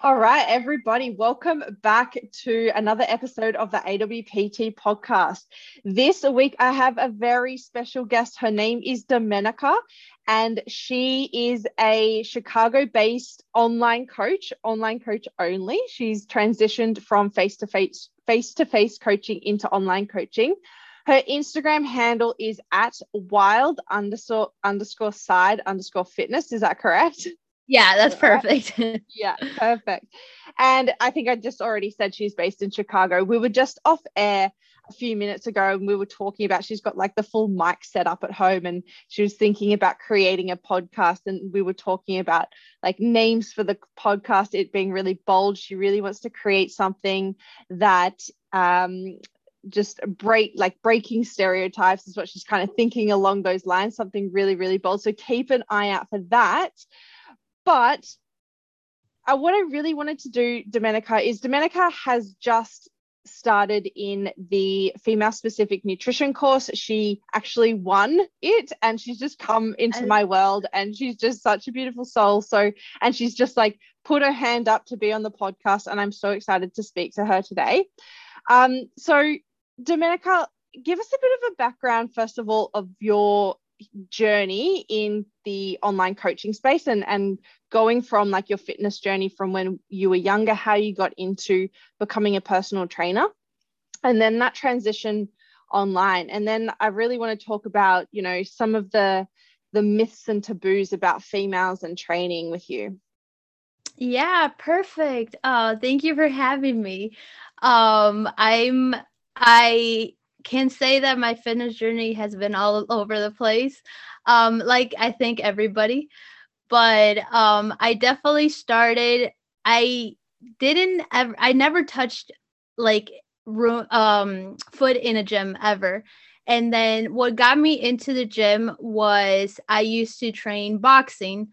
All right, everybody, welcome back to another episode of the AWPT podcast. This week, I have a very special guest. Her name is Domenica, and she is a Chicago based online coach, online coach only. She's transitioned from face to face, face to face coaching into online coaching. Her Instagram handle is at wild underscore underscore side underscore fitness. Is that correct? Yeah, that's perfect. yeah, perfect. And I think I just already said she's based in Chicago. We were just off air a few minutes ago and we were talking about she's got like the full mic set up at home and she was thinking about creating a podcast and we were talking about like names for the podcast it being really bold she really wants to create something that um just break like breaking stereotypes is what she's kind of thinking along those lines something really really bold so keep an eye out for that but uh, what I really wanted to do, Domenica, is Domenica has just started in the female specific nutrition course. She actually won it and she's just come into my world and she's just such a beautiful soul. So, and she's just like put her hand up to be on the podcast. And I'm so excited to speak to her today. Um, so, Domenica, give us a bit of a background, first of all, of your journey in the online coaching space and and going from like your fitness journey from when you were younger how you got into becoming a personal trainer and then that transition online. And then i really want to talk about you know some of the the myths and taboos about females and training with you. Yeah perfect. Uh thank you for having me. Um i'm i can say that my fitness journey has been all over the place. Um, like I think everybody, but um, I definitely started. I didn't ever. I never touched like room um foot in a gym ever. And then what got me into the gym was I used to train boxing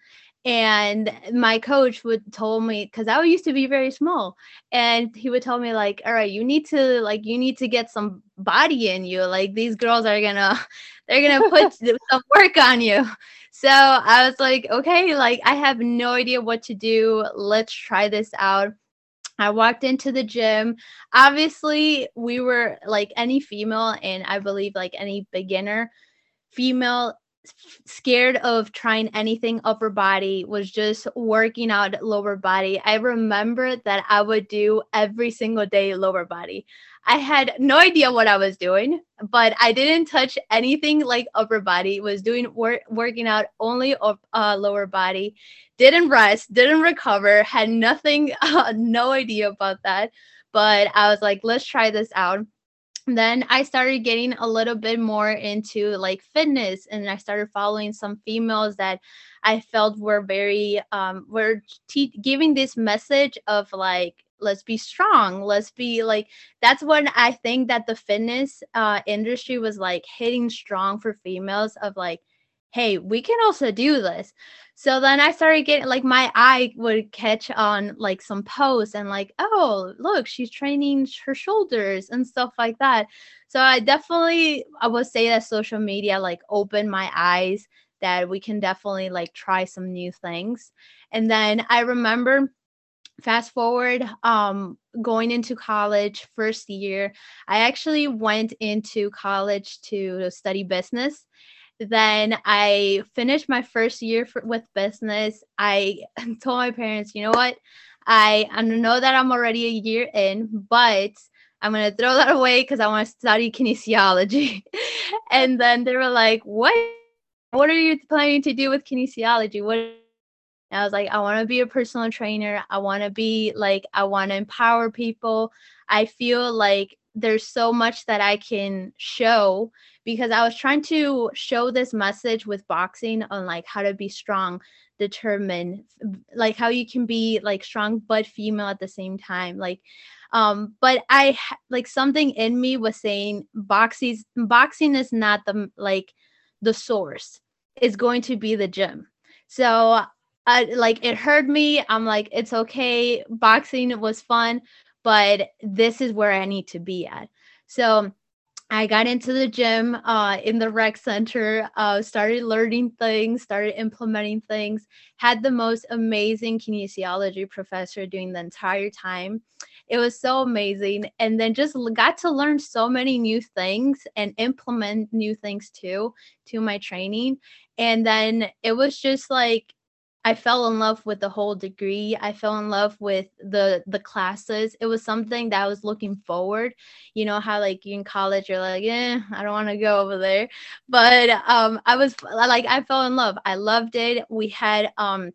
and my coach would told me because i used to be very small and he would tell me like all right you need to like you need to get some body in you. Like these girls are gonna they're gonna put some work on you. So i was like okay like i have no idea what to do. Let's try this out. I walked into the gym. Obviously, we were like any female, and I believe like any beginner female scared of trying anything upper body was just working out lower body. I remember that i would do every single day lower body. I had no idea what i was doing but i didn't touch anything like upper body. Was doing work working out only of uh, lower body. Didn't rest didn't recover had nothing uh, no idea about that. But i was like let's try this out then I started getting a little bit more into like fitness and I started following some females that I felt were very um were te- giving this message of like let's be strong. Let's be like that's when i think that the fitness uh industry was like hitting strong for females of like hey we can also do this so then I started getting like my eye would catch on like some posts and like, oh, look, she's training her shoulders and stuff like that. So I definitely I would say that social media like opened my eyes that we can definitely like try some new things. And then I remember fast forward um going into college first year i actually went into college to study business then I finished my first year for, with business. I told my parents, you know what? I, I know that I'm already a year in, but I'm going to throw that away because I want to study kinesiology. and then they were like, what? What are you planning to do with kinesiology? What? I was like, I want to be a personal trainer. I want to be like, I want to empower people. I feel like there's so much that I can show because I was trying to show this message with boxing on like how to be strong, determined, like how you can be like strong but female at the same time. Like um but I like something in me was saying boxing boxing is not the like the source. It's going to be the gym. So I like it hurt me. I'm like it's okay. Boxing was fun, but this is where I need to be at. So I got into the gym uh, in the rec center, uh, started learning things, started implementing things, had the most amazing kinesiology professor during the entire time. It was so amazing. And then just got to learn so many new things and implement new things too to my training. And then it was just like I fell in love with the whole degree. I fell in love with the the classes. It was something that I was looking forward. You know how like in college you're like, yeah, I don't want to go over there. But um I was like I fell in love. I loved it. We had um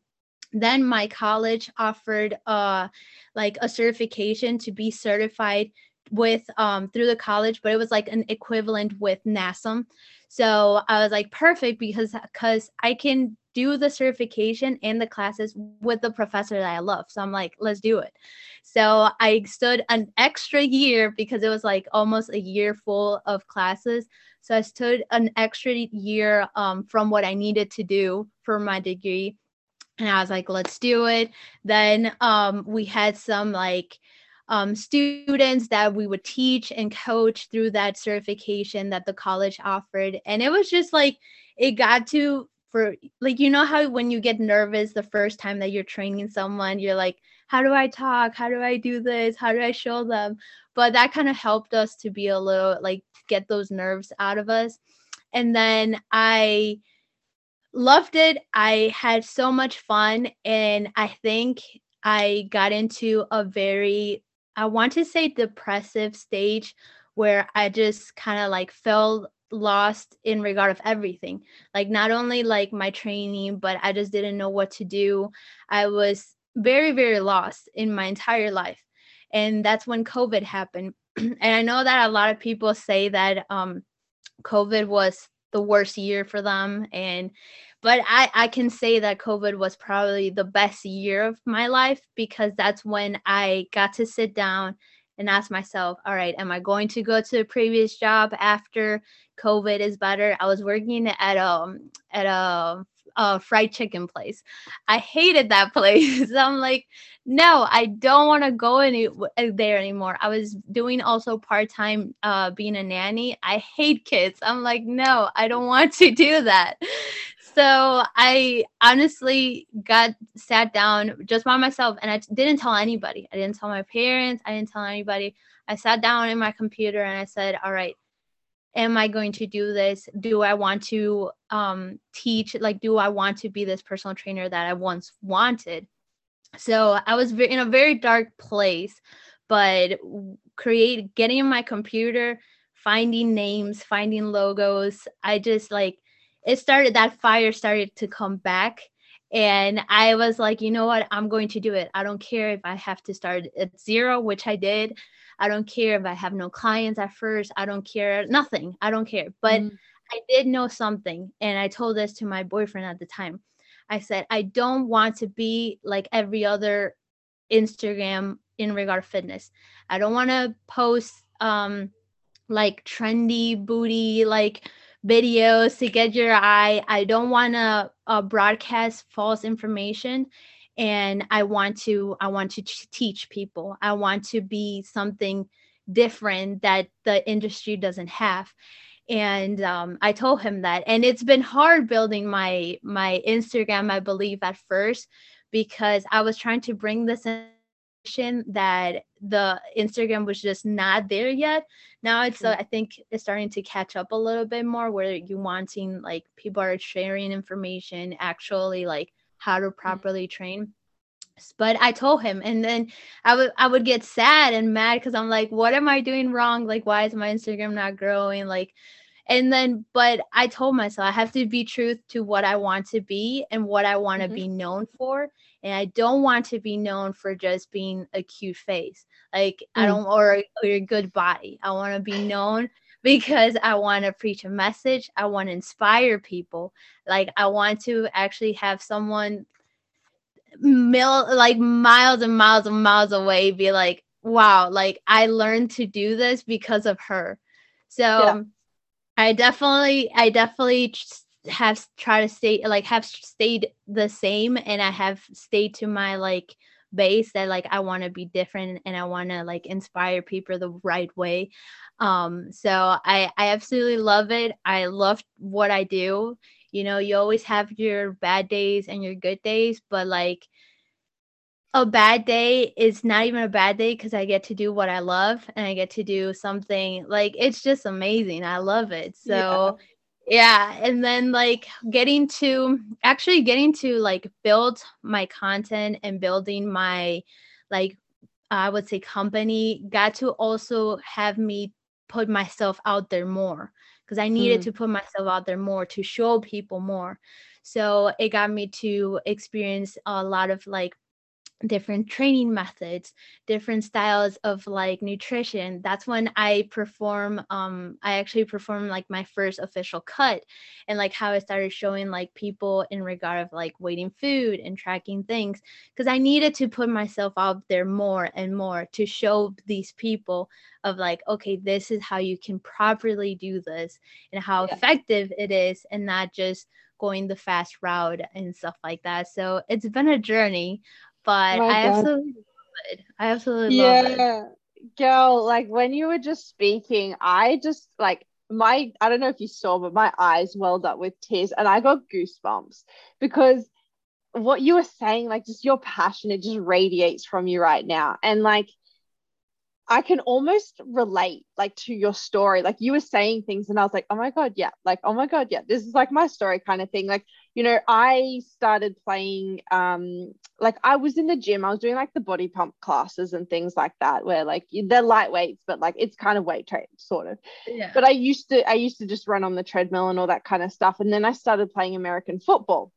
then my college offered uh like a certification to be certified with um through the college, but it was like an equivalent with NASM. So I was like perfect because because I can do the certification and the classes with the professor that I love. So I'm like, let's do it. So I stood an extra year because it was like almost a year full of classes. So I stood an extra year um, from what I needed to do for my degree. And I was like, let's do it. Then um, we had some like um, students that we would teach and coach through that certification that the college offered. And it was just like, it got to for like you know how when you get nervous the first time that you're training someone you're like how do i talk? How do i do this? How do i show them? But that kind of helped us to be a little like get those nerves out of us. And then i loved it. I had so much fun and i think i got into a very i want to say depressive stage where i just kind of like fell lost in regard of everything. Like not only like my training but i just didn't know what to do. I was very very lost in my entire life. And that's when covid happened. And i know that a lot of people say that um covid was the worst year for them. And but i i can say that covid was probably the best year of my life because that's when i got to sit down and ask myself, all right, am I going to go to the previous job after COVID is better? I was working at a um, at a, a fried chicken place. I hated that place. I'm like, no, I don't want to go any there anymore. I was doing also part time, uh, being a nanny. I hate kids. I'm like, no, I don't want to do that so I honestly got sat down just by myself and I didn't tell anybody. I didn't tell my parents. I didn't tell anybody. I sat down in my computer and I said, all right, am I going to do this? Do I want to um, teach? Like, do I want to be this personal trainer that I once wanted? So I was in a very dark place, but create getting in my computer, finding names, finding logos. I just like it started that fire started to come back. And i was like you know what? I'm going to do it. I don't care if i have to start at zero which i did. I don't care if i have no clients at first. I don't care. Nothing. I don't care. But mm. i did know something and i told this to my boyfriend at the time. I said i don't want to be like every other instagram in regard to fitness. I don't want to post um like trendy booty like videos to get your eye. I don't want to uh, broadcast false information and I want to I want to teach people. I want to be something different that the industry doesn't have. And um, I told him that, and it's been hard building my my Instagram. I believe at first because I was trying to bring this in that the Instagram was just not there yet. Now it's uh, I think it's starting to catch up a little bit more where you wanting like people are sharing information actually like how to properly train. But I told him and then I would I would get sad and mad because I'm like, what am I doing wrong? Like why is my Instagram not growing? Like and then but I told myself I have to be truth to what I want to be and what I want to mm-hmm. be known for and I don't want to be known for just being a cute face. Like mm. I don't or, or a good body. I want to be known because I want to preach a message. I want to inspire people. Like I want to actually have someone mil like miles and miles and miles away be like, wow, like I learned to do this because of her. So yeah. I definitely I definitely have tried to stay like have stayed the same and I have stayed to my like base that like I want to be different and I want to like inspire people the right way. Um, so I I absolutely love it. I love what I do. You know, you always have your bad days and your good days, but like a bad day is not even a bad day because I get to do what I love and I get to do something like it's just amazing. I love it. So yeah. Yeah. And then like getting to actually getting to like build my content and building my like I would say company got to also have me put myself out there more because I needed mm. to put myself out there more to show people more. So it got me to experience a lot of like different training methods different styles of like nutrition that's when i perform um i actually perform like my first official cut and like how i started showing like people in regard of like weighting food and tracking things because i needed to put myself out there more and more to show these people of like okay this is how you can properly do this and how yeah. effective it is and not just going the fast route and stuff like that so it's been a journey but I absolutely love it. I absolutely yeah. love it. Yeah, girl, like when you were just speaking, I just like my I don't know if you saw, but my eyes welled up with tears and I got goosebumps because what you were saying, like just your passion, it just radiates from you right now. And like I can almost relate like to your story. Like you were saying things and I was like, oh my God, yeah. Like, oh my God, yeah. This is like my story kind of thing. Like, you know, I started playing um like I was in the gym, I was doing like the body pump classes and things like that, where like they're lightweights, but like it's kind of weight training, sort of. Yeah. But I used to I used to just run on the treadmill and all that kind of stuff. And then I started playing American football.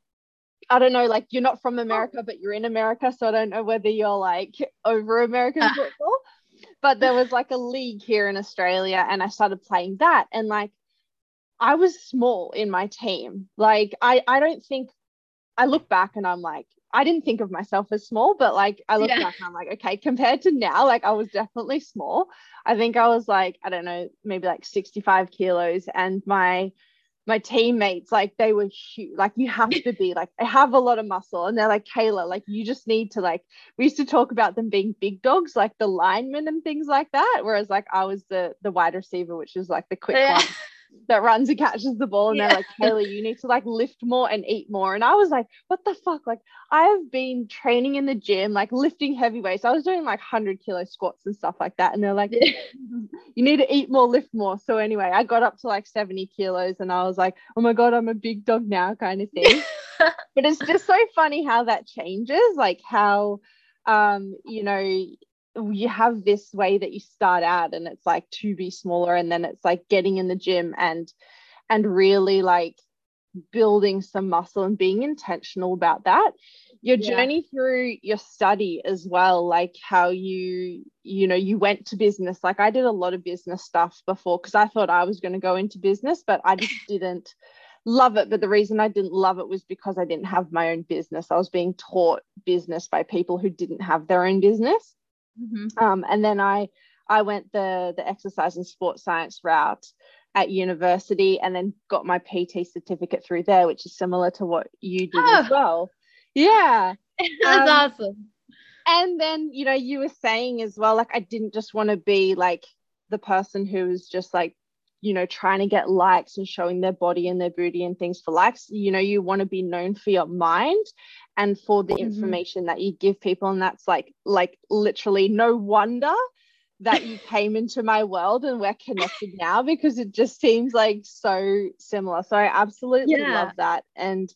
I don't know, like you're not from America, but you're in America. So I don't know whether you're like over American ah. football but there was like a league here in Australia and I started playing that and like I was small in my team. Like I I don't think I look back and I'm like I didn't think of myself as small, but like I look yeah. back and I'm like, okay, compared to now, like I was definitely small. I think I was like, I don't know, maybe like 65 kilos. And my my teammates, like they were huge. Like you have to be like, I have a lot of muscle. And they're like, Kayla, like you just need to like, we used to talk about them being big dogs, like the linemen and things like that. Whereas like I was the the wide receiver, which is like the quick yeah. one that runs and catches the ball and yeah. they're like Kayla you need to like lift more and eat more. And I was like what the fuck? Like I have been training in the gym like lifting heavy weights. I was doing like 100 kilo squats and stuff like that. And they're like you need to eat more lift more. So anyway I got up to like 70 kilos and I was like oh my god I'm a big dog now kind of thing. But it's just so funny how that changes like how um you know you have this way that you start out and it's like to be smaller and then it's like getting in the gym and and really like building some muscle and being intentional about that. Your yeah. journey through your study as well like how you you know you went to business. Like i did a lot of business stuff before because i thought i was going to go into business but i just didn't love it. But the reason i didn't love it was because i didn't have my own business. I was being taught business by people who didn't have their own business Mm-hmm. Um, and then I I went the the exercise and sports science route at university and then got my PT certificate through there, which is similar to what you did oh. as well. Yeah. That's um, awesome. And then, you know, you were saying as well, like I didn't just want to be like the person who was just like, you know, trying to get likes and showing their body and their booty and things for likes. You know, you want to be known for your mind and for the mm-hmm. information that you give people and that's like like literally no wonder that you came into my world and we're connected now because it just seems like so similar so i absolutely yeah. love that and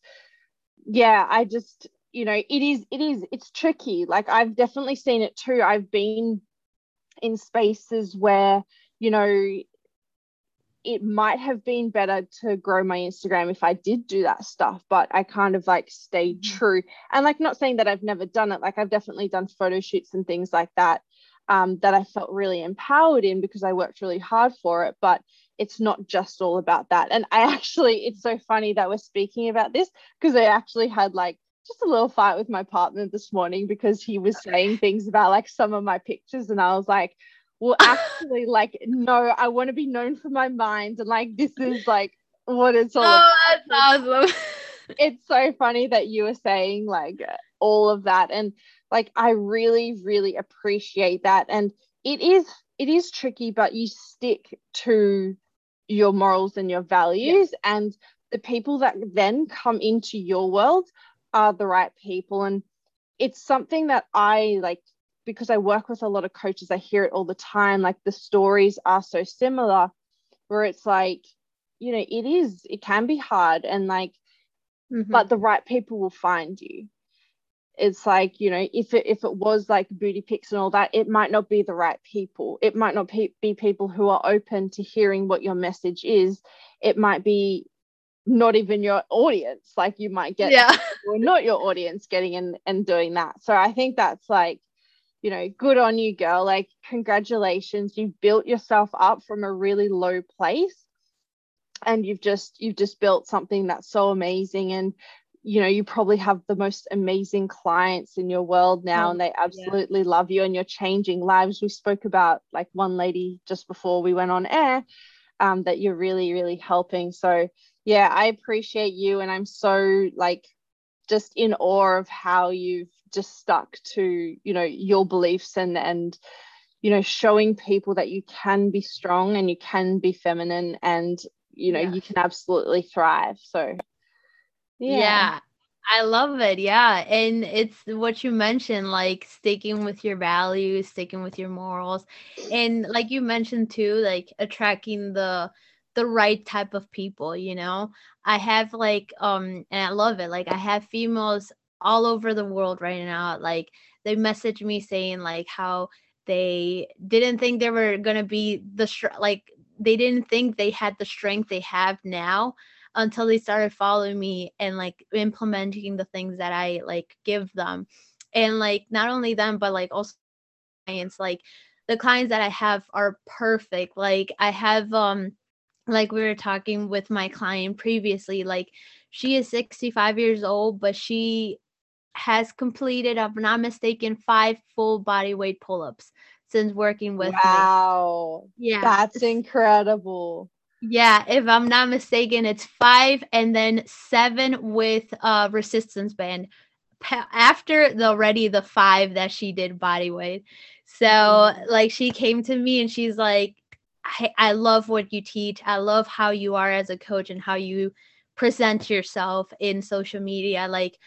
yeah i just you know it is it is it's tricky like i've definitely seen it too i've been in spaces where you know it might have been better to grow my Instagram if I did do that stuff, but I kind of like stayed mm-hmm. true. And like, not saying that I've never done it, like, I've definitely done photo shoots and things like that um, that I felt really empowered in because I worked really hard for it. But it's not just all about that. And I actually, it's so funny that we're speaking about this because I actually had like just a little fight with my partner this morning because he was saying things about like some of my pictures. And I was like, well actually like no i want to be known for my mind and like this is like what it's all oh that's awesome it's so funny that you were saying like all of that and like I really really appreciate that and it is it is tricky but you stick to your morals and your values yeah. and the people that then come into your world are the right people and it's something that I like because I work with a lot of coaches I hear it all the time like the stories are so similar where it's like you know it is it can be hard and like mm-hmm. but the right people will find you. It's like you know if it if it was like booty pics and all that it might not be the right people. It might not be, people who are open to hearing what your message is. It might be not even your audience. Like you might get yeah. or not your audience getting in and doing that. So i think that's like you know good on you girl. Like congratulations. You've built yourself up from a really low place and you've just you've just built something that's so amazing. And you know you probably have the most amazing clients in your world now oh, and they absolutely yeah. love you and you're changing lives. We spoke about like one lady just before we went on air um, that you're really really helping. So yeah i appreciate you and i'm so like just in awe of how you've just stuck to you know your beliefs and and you know showing people that you can be strong and you can be feminine and you know yeah. you can absolutely thrive so yeah. yeah I love it. Yeah. And it's what you mentioned, like sticking with your values, sticking with your morals. And like you mentioned too, like attracting the the right type of people, you know. I have like um and I love it. Like I have females all over the world right now. Like they message me saying like how they didn't think they were gonna be the like they didn't think they had the strength they have now until they started following me and like implementing the things that I like give them. And like not only them, but like also clients, like the clients that I have are perfect. Like I have um like we were talking with my client previously, like she is 65 years old, but she has completed, if I'm not mistaken, five full body weight pull-ups since working with wow. me. Wow. Yeah. That's incredible. Yeah, if I'm not mistaken, it's five and then seven with uh resistance band after the already the five that she did body weight. So mm-hmm. like she came to me and she's like, I, I love what you teach. I love how you are as a coach and how you present yourself in social media. Like,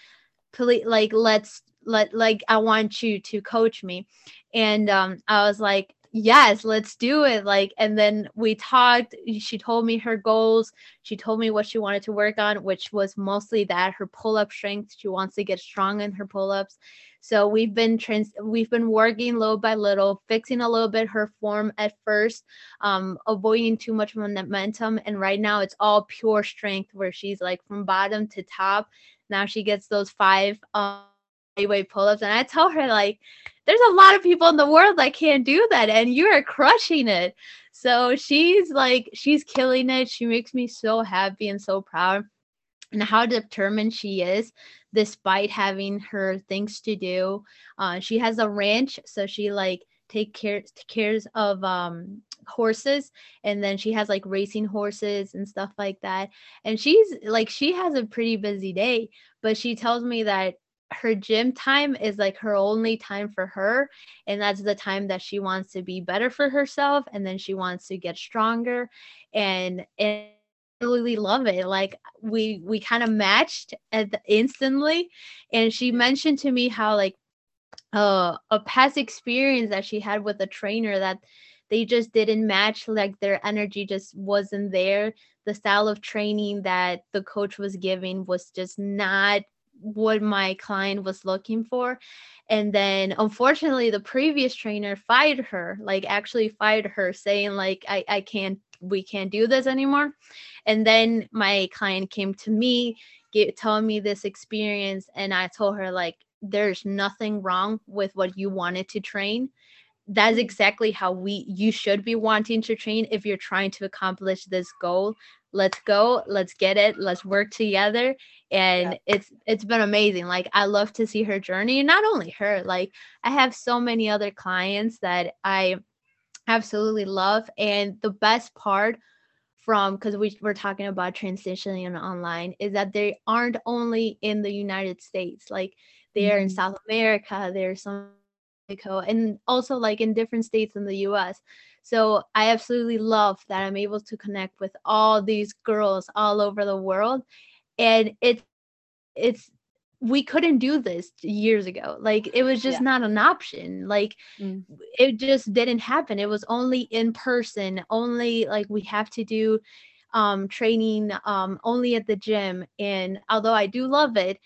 please, like let's let like I want you to coach me. And um, I was like, yes let's do it. Like and then we talked. She told me her goals. She told me what she wanted to work on which was mostly that her pull-up strength. She wants to get strong in her pull-ups. So we've been trans we've been working little by little fixing a little bit her form at first um avoiding too much momentum. And right now it's all pure strength where she's like from bottom to top now she gets those five um pull-ups and i tell her like there's a lot of people in the world that can't do that and you are crushing it. So she's like she's killing it. She makes me so happy and so proud and how determined she is despite having her things to do. Uh, she has a ranch so she like take care cares of um horses and then she has like racing horses and stuff like that. And she's like she has a pretty busy day but she tells me that her gym time is like her only time for her and that's the time that she wants to be better for herself and then she wants to get stronger and and really love it. Like we we kind of matched at the, instantly and she mentioned to me how like uh, a past experience that she had with a trainer that they just didn't match like their energy just wasn't there. The style of training that the coach was giving was just not what my client was looking for. And then unfortunately the previous trainer fired her like actually fired her saying like i, I can't we can't do this anymore. And then my client came to me get, telling me this experience and i told her like there's nothing wrong with what you wanted to train. That's mm. exactly how we you should be wanting to train if you're trying to accomplish this goal. Let's go let's get it let's work together. And yeah. it's it's been amazing. Like i love to see her journey and not only her like i have so many other clients that i absolutely love. And the best part from because we were talking about transitioning online is that they aren't only in the United States, like they're mm-hmm. in South America, there's some Mexico, and also like in different states in the US. So I absolutely love that I'm able to connect with all these girls all over the world. And it's it's we couldn't do this years ago. Like it was just yeah. not an option. Like mm. it just didn't happen. It was only in person, only like we have to do um training um only at the gym. And although I do love it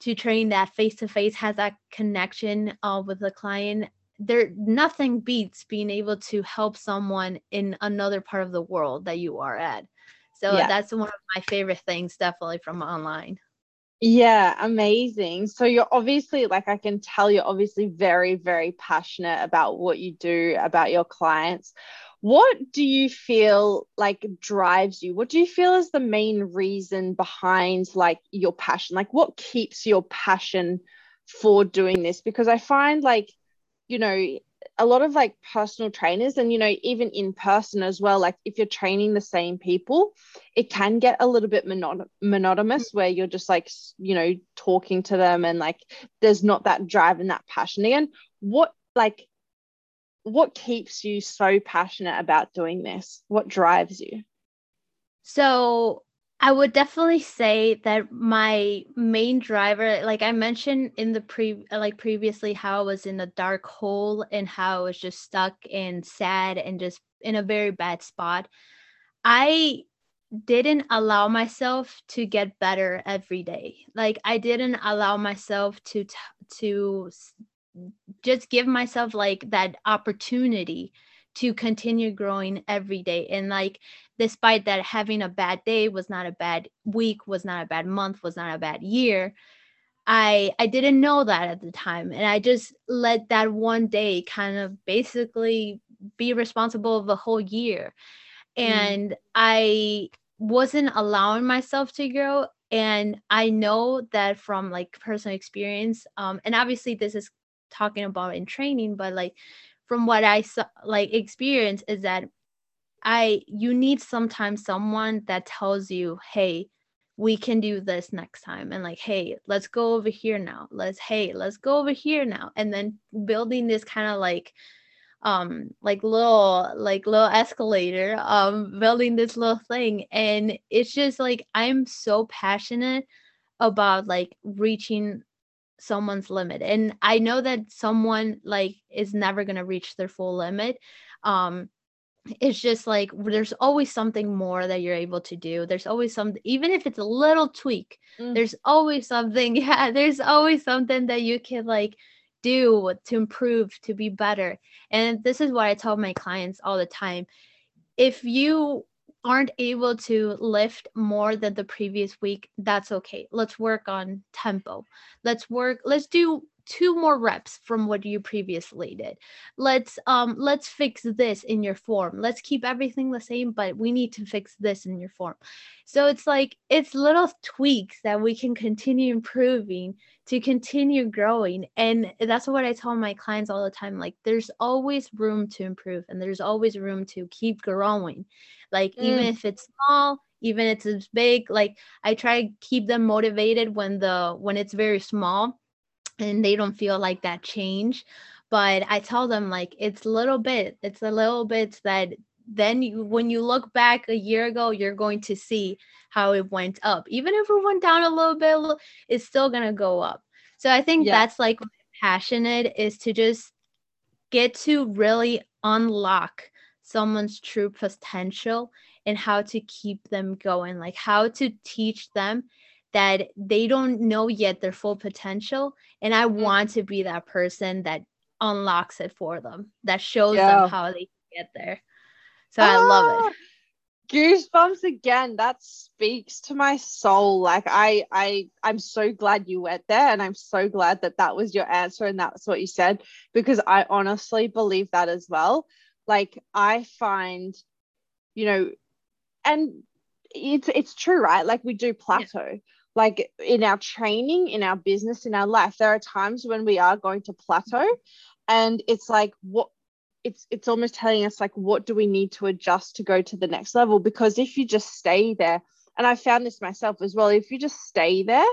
to train that face to face has that connection uh, with the client, there nothing beats being able to help someone in another part of the world that you are at. So yeah. that's one of my favorite things definitely from online. Yeah, amazing. So you're obviously like I can tell you're obviously very very passionate about what you do about your clients. What do you feel like drives you? What do you feel is the main reason behind like your passion? Like what keeps your passion for doing this? Because I find like you know a lot of like personal trainers and you know even in person as well like if you're training the same people it can get a little bit monot- monotonous mm. where you're just like you know talking to them and like there's not that drive and that passion again what like what keeps you so passionate about doing this what drives you so I would definitely say that my main driver, like I mentioned in the pre, like previously, how I was in a dark hole and how I was just stuck and sad and just in a very bad spot. I didn't allow myself to get better every day. Like I didn't allow myself to to just give myself like that opportunity to continue growing every day and like despite that having a bad day was not a bad week was not a bad month was not a bad year i i didn't know that at the time and i just let that one day kind of basically be responsible of the whole year mm. and mm. i wasn't allowing myself to grow and i know that from like personal experience um and obviously this is talking about in training but like from what i saw like experience is that I you need sometimes someone that tells you, "Hey, we can do this next time." And like, "Hey, let's go over here now. Let's hey, let's go over here now." And then building this kind of like um like little like little escalator um building this little thing and it's just like i'm so passionate about like reaching someone's limit and i know that someone like is never going to reach their full limit um it's just like there's always something more that you're able to do there's always some even if it's a little tweak mm. there's always something yeah there's always something that you can like do to improve to be better and this is what i tell my clients all the time if you aren't able to lift more than the previous week that's okay. Let's work on tempo. Let's work let's do two more reps from what you previously did. Let's um let's fix this in your form. Let's keep everything the same but we need to fix this in your form. So it's like it's little tweaks that we can continue improving to continue growing. And that's what i tell my clients all the time like there's always room to improve and there's always room to keep growing. Like mm. even if it's small even if it's big like i try to keep them motivated when the when it's very small and they don't feel like that change but i tell them like it's a little bit it's a little bit that then you, when you look back a year ago you're going to see how it went up even if it went down a little bit it's still going to go up so i think yeah. that's like passionate is to just get to really unlock someone's true potential and how to keep them going like how to teach them that they don't know yet their full potential and i mm-hmm. want to be that person that unlocks it for them that shows yeah. them how they can get there. So ah, i love it. Ah, goosebumps again. That speaks to my soul. Like i i i'm so glad you went there and i'm so glad that that was your answer and that's what you said because i honestly believe that as well. Like i find you know and it's it's true right? Like we do plateau. yeah like in our training, in our business, in our life, there are times when we are going to plateau. And it's like, what it's it's almost telling us like what do we need to adjust to go to the next level because if you just stay there and i found this myself as well if you just stay there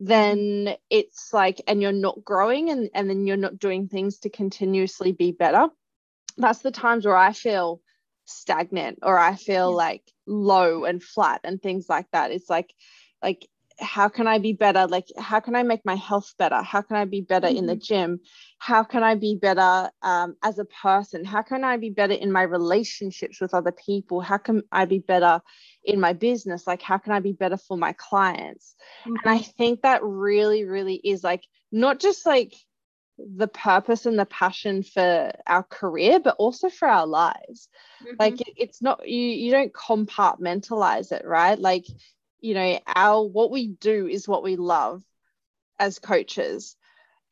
then it's like and you're not growing and and then you're not doing things to continuously be better that's the times where i feel stagnant or i feel yeah. like low and flat and things like that it's like like how can I be better? Like, how can I make my health better? How can I be better mm-hmm. in the mm-hmm. gym? How can I be better um, as a person? How can I be better in my relationships with other people? How can I be better in my business? Like, how can I be better for my clients? Mm-hmm. And I mm-hmm. think that really, really is like not just like the purpose and the passion for our career but also for our lives mm-hmm. like it, it's not you you don't compartmentalize it right like you know our what we do is what we love as coaches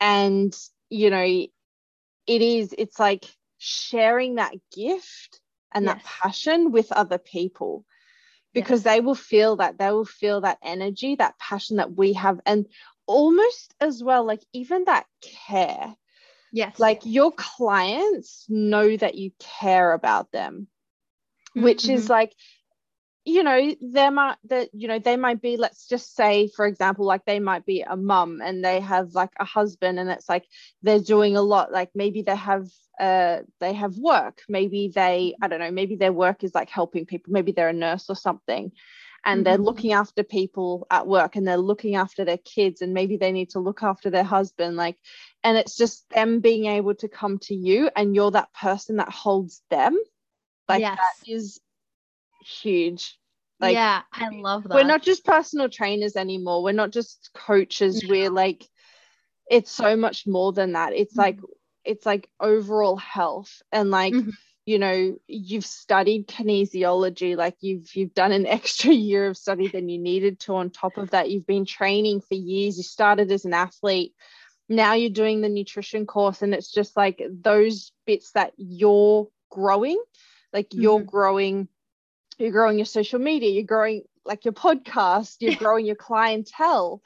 and you know it is it's like sharing that gift and yes. that passion with other people because yes. they will feel that they will feel that energy that passion that we have and almost as well like even that care yes like your clients know that you care about them mm-hmm. which is mm-hmm. like you know there might that you know they might be let's just say for example like they might be a mum and they have like a husband and it's like they're doing a lot like maybe they have uh they have work maybe they i don't know maybe their work is like helping people maybe they're a nurse or something and mm-hmm. they're looking after people at work and they're looking after their kids and maybe they need to look after their husband like and it's just them being able to come to you and you're that person that holds them like yes. that is huge. Like, yeah, I love that. We're not just personal trainers anymore. We're not just coaches. We're like, it's so much more than that. It's mm-hmm. like, it's like overall health and like, mm-hmm. you know, you've studied kinesiology, like you've you've done an extra year of study than you needed to. On top of that, you've been training for years. You started as an athlete. Now you're doing the nutrition course, and it's just like those bits that you're growing, like you're mm-hmm. growing you're growing your social media you're growing like your podcast you're growing your clientele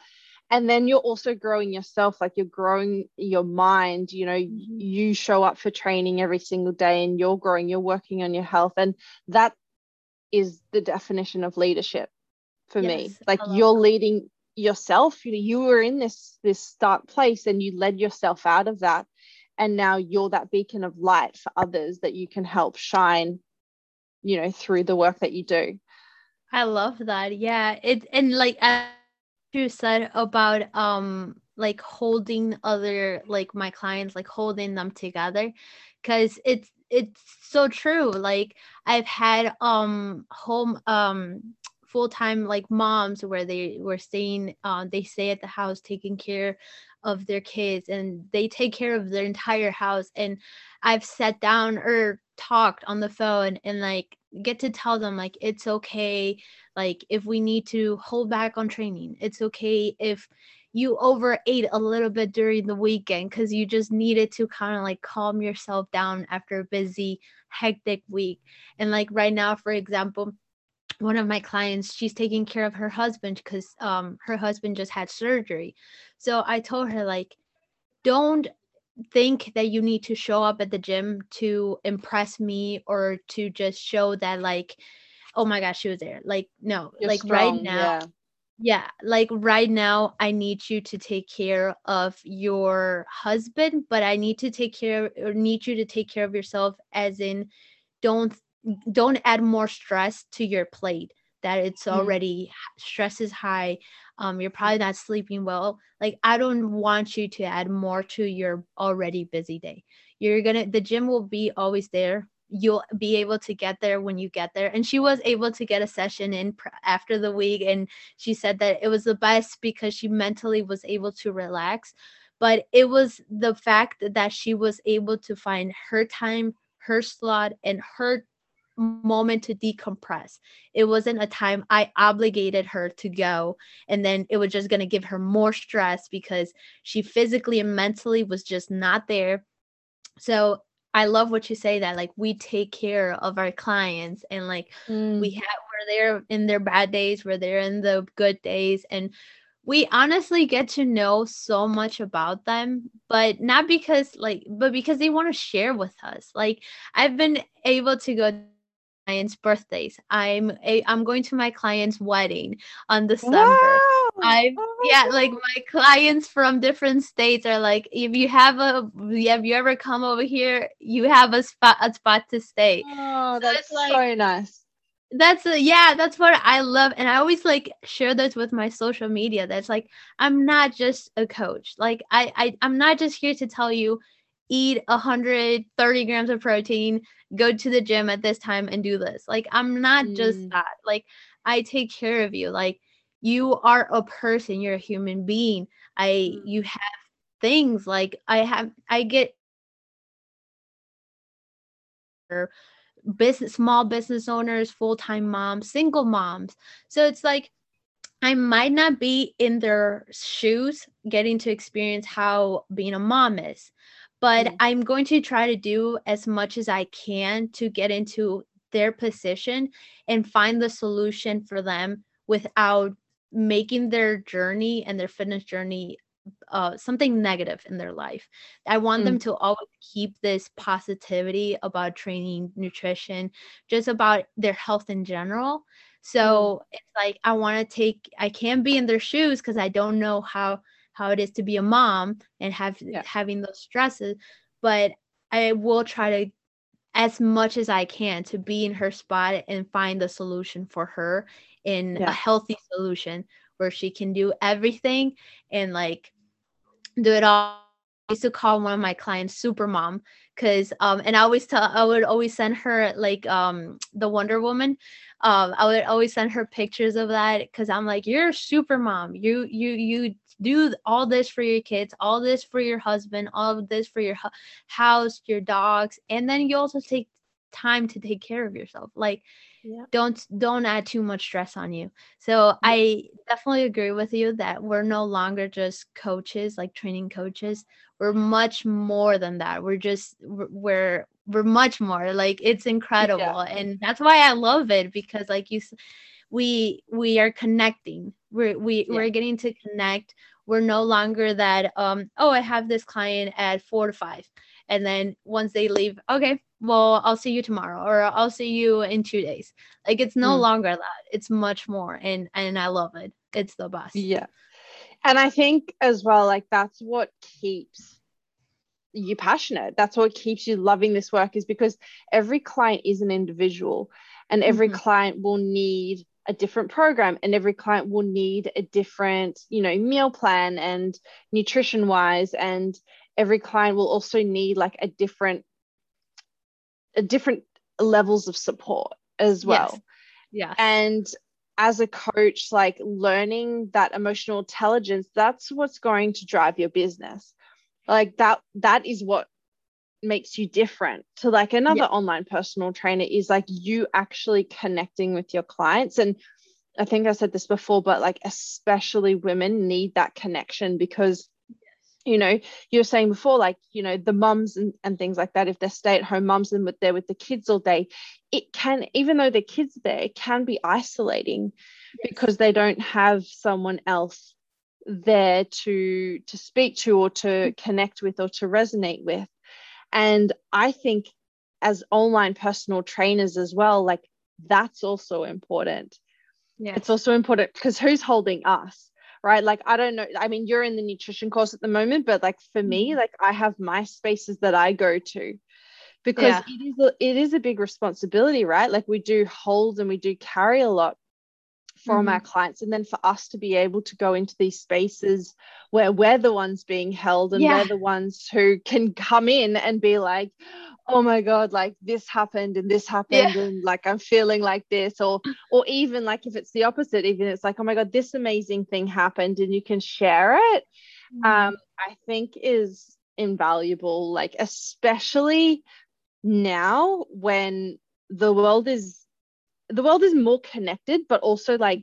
and then you're also growing yourself like you're growing your mind you know mm-hmm. you show up for training every single day and you're growing you're working on your health and that is the definition of leadership for yes, me like you're that. leading yourself you know you were in this this start place and you led yourself out of that and now you're that beacon of light for others that you can help shine you know through the work that you do. I love that. Yeah it and like as you said about um like holding other like my clients like holding them together because it's it's so true. Like i've had um home um full-time like moms where they were staying uh, they stay at the house taking care of their kids and they take care of their entire house and i've sat down or talked on the phone and like get to tell them like it's okay like if we need to hold back on training it's okay if you overate a little bit during the weekend because you just needed to kind of like calm yourself down after a busy hectic week. And like right now for example one of my clients she's taking care of her husband because um her husband just had surgery. So i told her like don't think that you need to show up at the gym to impress me or to just show that like oh my gosh she was there like no You're like strong, right now yeah. yeah like right now i need you to take care of your husband but i need to take care or need you to take care of yourself as in don't don't add more stress to your plate that it's mm-hmm. already mm. stress is high um you're probably not sleeping well like i don't want you to add more to your already busy day. You're gonna the gym will be always there. You'll be able to get there when you get there. And she was able to get a session in pr- after the week and she said that it was the best because she mentally was able to relax. But it was the fact that she was able to find her time her slot and her moment to decompress. It wasn't a time I obligated her to go and then it was just going to give her more stress because she physically and mentally was just not there. So I love what you say that like we take care of our clients and like mm. we have we're there in their bad days, we're there in the good days and we honestly get to know so much about them but not because like but because they want to share with us like i've been able to go clients birthdays. I'm a, i'm going to my client's wedding on december. Wow. i oh yeah like my clients from different states are like if you have a have you ever come over here you have a spot a spot to stay. Oh that's so, like, so nice. That's a, yeah that's what i love and i always like share this with my social media that's like i'm not just a coach. Like i, I i'm not just here to tell you eat 130 grams of protein go to the gym at this time and do this. Like i'm not mm. just that. Like i take care of you. Like you are a person. You're a human being. I mm. you have things. Like i have i get business small business owners full-time moms single moms. So it's like i might not be in their shoes getting to experience how being a mom is but mm-hmm. i'm going to try to do as much as i can to get into their position and find the solution for them without making their journey and their fitness journey uh, something negative in their life. I want mm. them to always keep this positivity about training, nutrition, just about their health in general. So mm. it's like I want to take I can't be in their shoes because I don't know how how it is to be a mom and have yeah. having those stresses, but I will try to as much as I can to be in her spot and find the solution for her in yeah. a healthy solution where she can do everything and like do it all. I used to call one of my clients super mom because um and I always tell I would always send her like um the Wonder Woman. Um I would always send her pictures of that because I'm like, you're super mom. You you you do all this for your kids, all this for your husband, all of this for your house, your dogs, and then you also take time to take care of yourself. Like yeah. don't don't add too much stress on you so yeah. i definitely agree with you that we're no longer just coaches like training coaches we're much more than that we're just we're we're much more like it's incredible yeah. and that's why i love it because like you we we are connecting we're we, we're getting to connect. We're no longer that um oh i have this client at four to five. And then once they leave okay well i'll see you tomorrow or i'll see you in two days. Like it's no mm. longer that. It's much more. And and i love it. It's the best. Yeah. And i think as well like that's what keeps you passionate. That's what keeps you loving this work is because every client is an individual and every mm-hmm. client will need a different program and every client will need a different you know meal plan and nutrition wise and every client will also need like a different a different levels of support as well. Yeah and as a coach like learning that emotional intelligence that's what's going to drive your business. Like that that is what makes you different to like another yeah. online personal trainer is like you actually connecting with your clients and i think i said this before but like especially women need that connection because you know you were saying before like you know the mums and, and things like that if they're stay at home mums and they're with the kids all day it can even though the kids there it can be isolating yes. because they don't have someone else there to to speak to or to mm-hmm. connect with or to resonate with and i think as online personal trainers as well like that's also important yeah it's also important because who's holding us right like i don't know i mean you're in the nutrition course at the moment but like for me mm-hmm. like i have my spaces that i go to because yeah. it is a, it is a big responsibility right like we do hold and we do carry a lot from mm-hmm. our clients and then for us to be able to go into these spaces where we're the ones being held and yeah. we're the ones who can come in and be like oh my god like this happened and this happened yeah. and like i'm feeling like this or or even like if it's the opposite even it's like oh my god this amazing thing happened and you can share it mm-hmm. um i think is invaluable like especially now when the world is the world is more connected but also like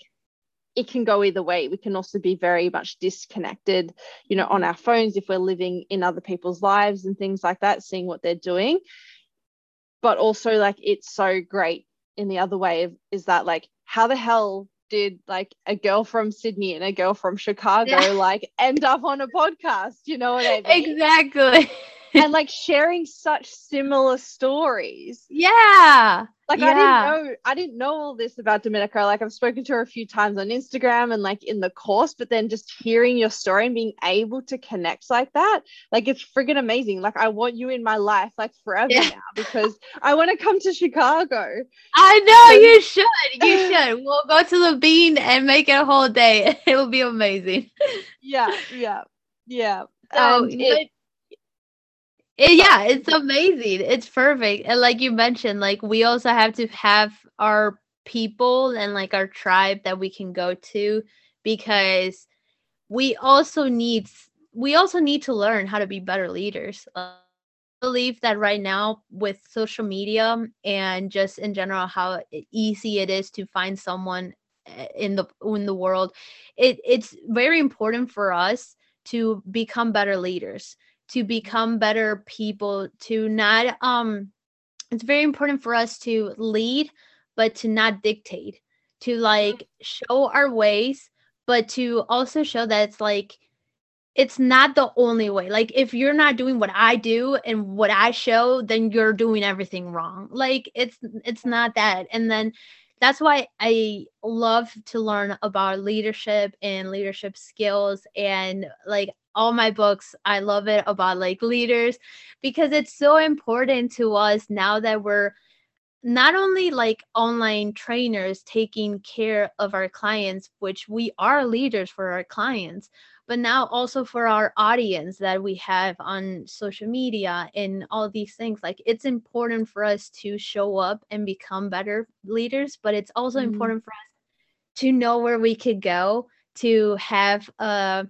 it can go either way. We can also be very much disconnected, you know, on our phones if we're living in other people's lives and things like that, seeing what they're doing. But also, like, it's so great in the other way of, is that, like, how the hell did like a girl from Sydney and a girl from Chicago yeah. like end up on a podcast? You know what I mean? Exactly. and like sharing such similar stories. Yeah. Like yeah. I didn't know I didn't know all this about Dominica. Like I've spoken to her a few times on Instagram and like in the course, but then just hearing your story and being able to connect like that, like it's friggin' amazing. Like I want you in my life like forever yeah. now because I want to come to Chicago. I know you should. You should. We'll go to the bean and make it a whole day. It will be amazing. Yeah, yeah, yeah. Oh, it, it, yeah, it's amazing. It's perfect. And like you mentioned, like we also have to have our people and like our tribe that we can go to because we also need we also need to learn how to be better leaders. Uh, I believe that right now with social media and just in general how easy it is to find someone eh, in the in the world, it it's very important for us to become better leaders to become better people to not um it's very important for us to lead but to not dictate to like show our ways but to also show that it's like it's not the only way. Like if you're not doing what i do and what i show then you're doing everything wrong. Like it's it's not that. And then that's why I love to learn about leadership and leadership skills and like all my books. I love it about like leaders because it's so important to us now that we're not only like online trainers taking care of our clients, which we are leaders for our clients, but now also for our audience that we have on social media and all these things like it's important for us to show up and become better leaders but it's also mm-hmm. important for us to know where we could go to have a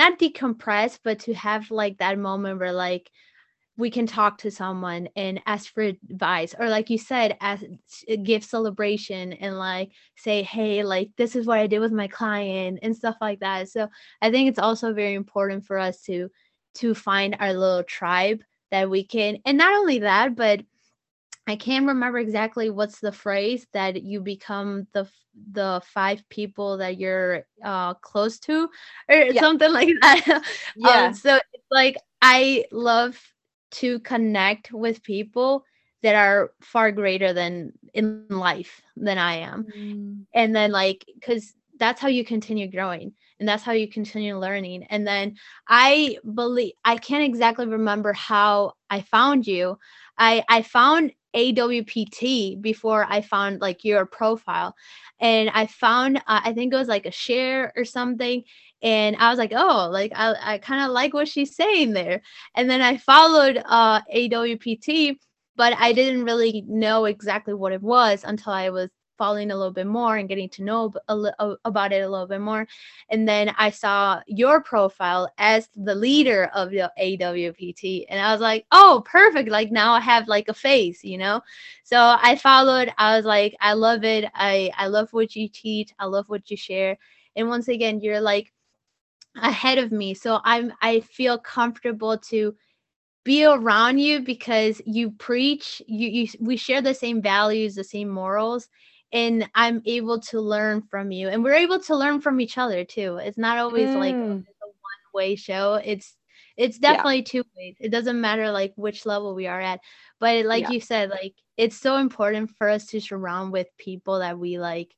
not decompress but to have like that moment where like we can talk to someone and ask for advice or like you said as uh, give celebration and like say hey like this is what i did with my client and stuff like that. So i think it's also very important for us to to find our little tribe that we can and not only that but i can't remember exactly what's the phrase that you become the the five people that you're uh close to or yeah. something like that yeah um, so it's like i love to connect with people that are far greater than in life than I am. Mm. And then like cuz that's how you continue growing and that's how you continue learning. And then I believe I can't exactly remember how I found you. I I found AWPT before I found like your profile. And I found uh, I think it was like a share or something and I was like, oh, like I, I kind of like what she's saying there. And then I followed uh, AWPT, but I didn't really know exactly what it was until I was following a little bit more and getting to know about it a little bit more. And then I saw your profile as the leader of the AWPT, and I was like, oh, perfect. Like now I have like a face, you know. So I followed. I was like, I love it. I I love what you teach. I love what you share. And once again, you're like ahead of me so i'm i feel comfortable to be around you because you preach you, you we share the same values the same morals and i'm able to learn from you and we're able to learn from each other too it's not always mm. like a, one way show it's it's definitely yeah. two ways it doesn't matter like which level we are at but like yeah. you said like it's so important for us to surround with people that we like